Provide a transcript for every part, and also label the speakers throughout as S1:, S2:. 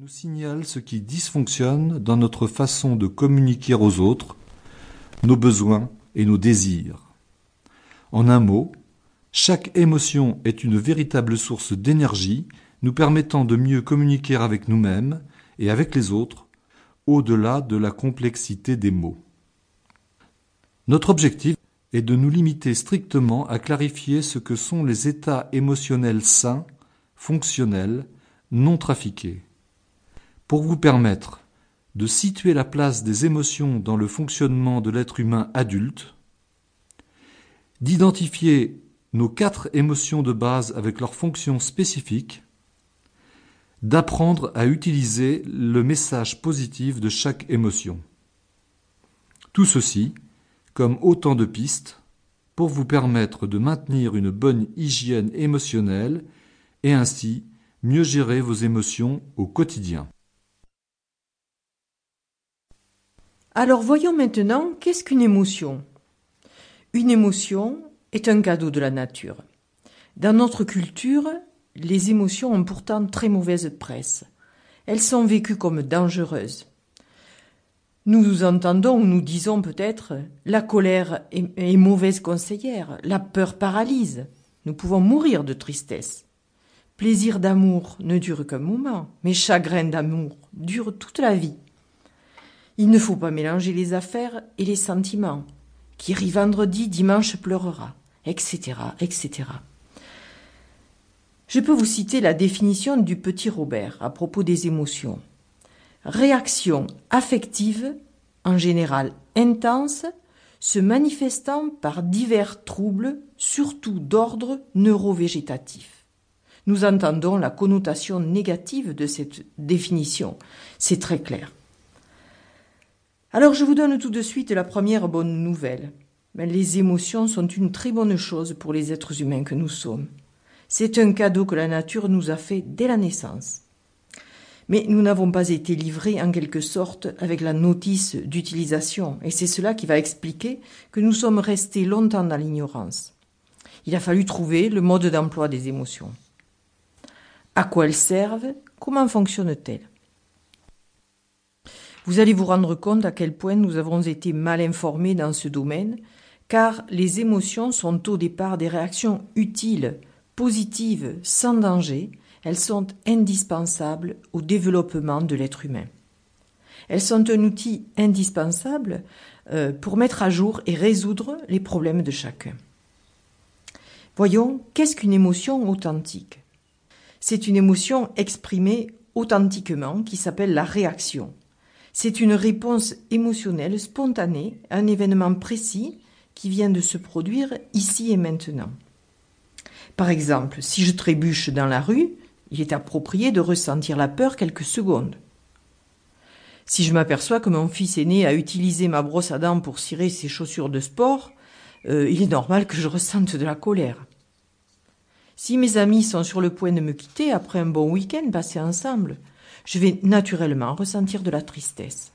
S1: nous signale ce qui dysfonctionne dans notre façon de communiquer aux autres, nos besoins et nos désirs. En un mot, chaque émotion est une véritable source d'énergie nous permettant de mieux communiquer avec nous-mêmes et avec les autres, au-delà de la complexité des mots. Notre objectif est de nous limiter strictement à clarifier ce que sont les états émotionnels sains, fonctionnels, non trafiqués pour vous permettre de situer la place des émotions dans le fonctionnement de l'être humain adulte, d'identifier nos quatre émotions de base avec leurs fonctions spécifiques, d'apprendre à utiliser le message positif de chaque émotion. Tout ceci comme autant de pistes pour vous permettre de maintenir une bonne hygiène émotionnelle et ainsi mieux gérer vos émotions au quotidien.
S2: Alors voyons maintenant qu'est-ce qu'une émotion. Une émotion est un cadeau de la nature. Dans notre culture, les émotions ont pourtant très mauvaise presse. Elles sont vécues comme dangereuses. Nous nous entendons ou nous disons peut-être la colère est, est, mauvaise conseillère, la peur paralyse. Nous pouvons mourir de tristesse. Plaisir d'amour ne dure qu'un moment, mais chagrin d'amour dure toute la vie. Il ne faut pas mélanger les affaires et les sentiments. Qui rit vendredi, dimanche pleurera, etc., etc. Je peux vous citer la définition du petit Robert à propos des émotions. Réaction affective, en général intense, se manifestant par divers troubles, surtout d'ordre neurovégétatif. Nous entendons la connotation négative de cette définition. C'est très clair. Alors je vous donne tout de suite la première bonne nouvelle. les émotions sont une très bonne chose pour les êtres humains que nous sommes. C'est un cadeau que la nature nous a fait dès la naissance. Mais nous n'avons pas été livrés en quelque sorte avec la notice d'utilisation, et c'est cela qui va expliquer que nous sommes restés longtemps dans l'ignorance. Il a fallu trouver le mode d'emploi des émotions. À quoi elles servent? Comment fonctionnent-elles? Vous allez vous rendre compte à quel point nous avons été mal informés dans ce domaine, car les émotions sont au départ des réactions utiles, positives, sans danger, elles sont indispensables au développement de l'être humain. Elles sont un outil indispensable euh, pour mettre à jour et résoudre les problèmes de chacun. Voyons, qu'est-ce qu'une émotion authentique? C'est une émotion exprimée authentiquement qui s'appelle la réaction. C'est une réponse émotionnelle spontanée à un événement précis qui vient de se produire ici et maintenant. Par exemple, si je trébuche dans la rue, il est approprié de ressentir la peur quelques secondes. Si je m'aperçois que mon fils aîné a utilisé ma brosse à dents pour cirer ses chaussures de sport, euh, il est normal que je ressente de la colère. Si mes amis sont sur le point de me quitter après un bon week-end passé ensemble, je vais naturellement ressentir de la tristesse.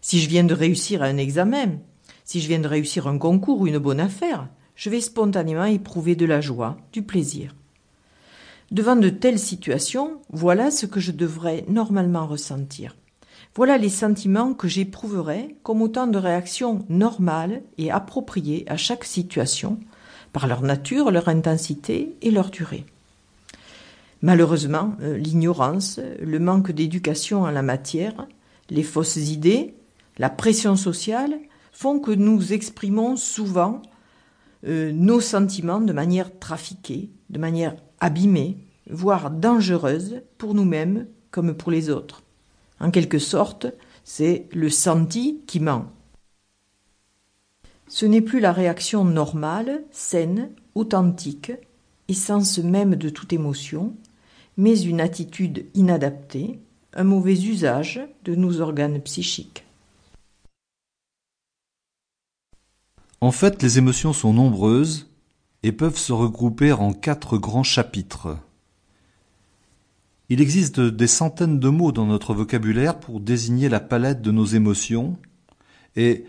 S2: Si je viens de réussir un examen, si je viens de réussir un concours ou une bonne affaire, je vais spontanément éprouver de la joie, du plaisir. Devant de telles situations, voilà ce que je devrais normalement ressentir. Voilà les sentiments que j'éprouverai comme autant de réactions normales et appropriées à chaque situation, par leur nature, leur intensité et leur durée. Malheureusement, euh, l'ignorance, le manque d'éducation en la matière, les fausses idées, la pression sociale font que nous exprimons souvent euh, nos sentiments de manière trafiquée, de manière abîmée, voire dangereuse pour nous-mêmes comme pour les autres. En quelque sorte, c'est le senti qui ment. Ce n'est plus la réaction normale, saine, authentique, essence même de toute émotion, mais une attitude inadaptée, un mauvais usage de nos organes psychiques.
S1: En fait, les émotions sont nombreuses et peuvent se regrouper en quatre grands chapitres. Il existe des centaines de mots dans notre vocabulaire pour désigner la palette de nos émotions, et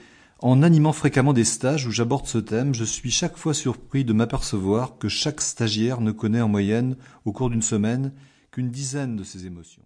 S1: en animant fréquemment des stages où j'aborde ce thème, je suis chaque fois surpris de m'apercevoir que chaque stagiaire ne connaît en moyenne, au cours d'une semaine, qu'une dizaine de ces émotions.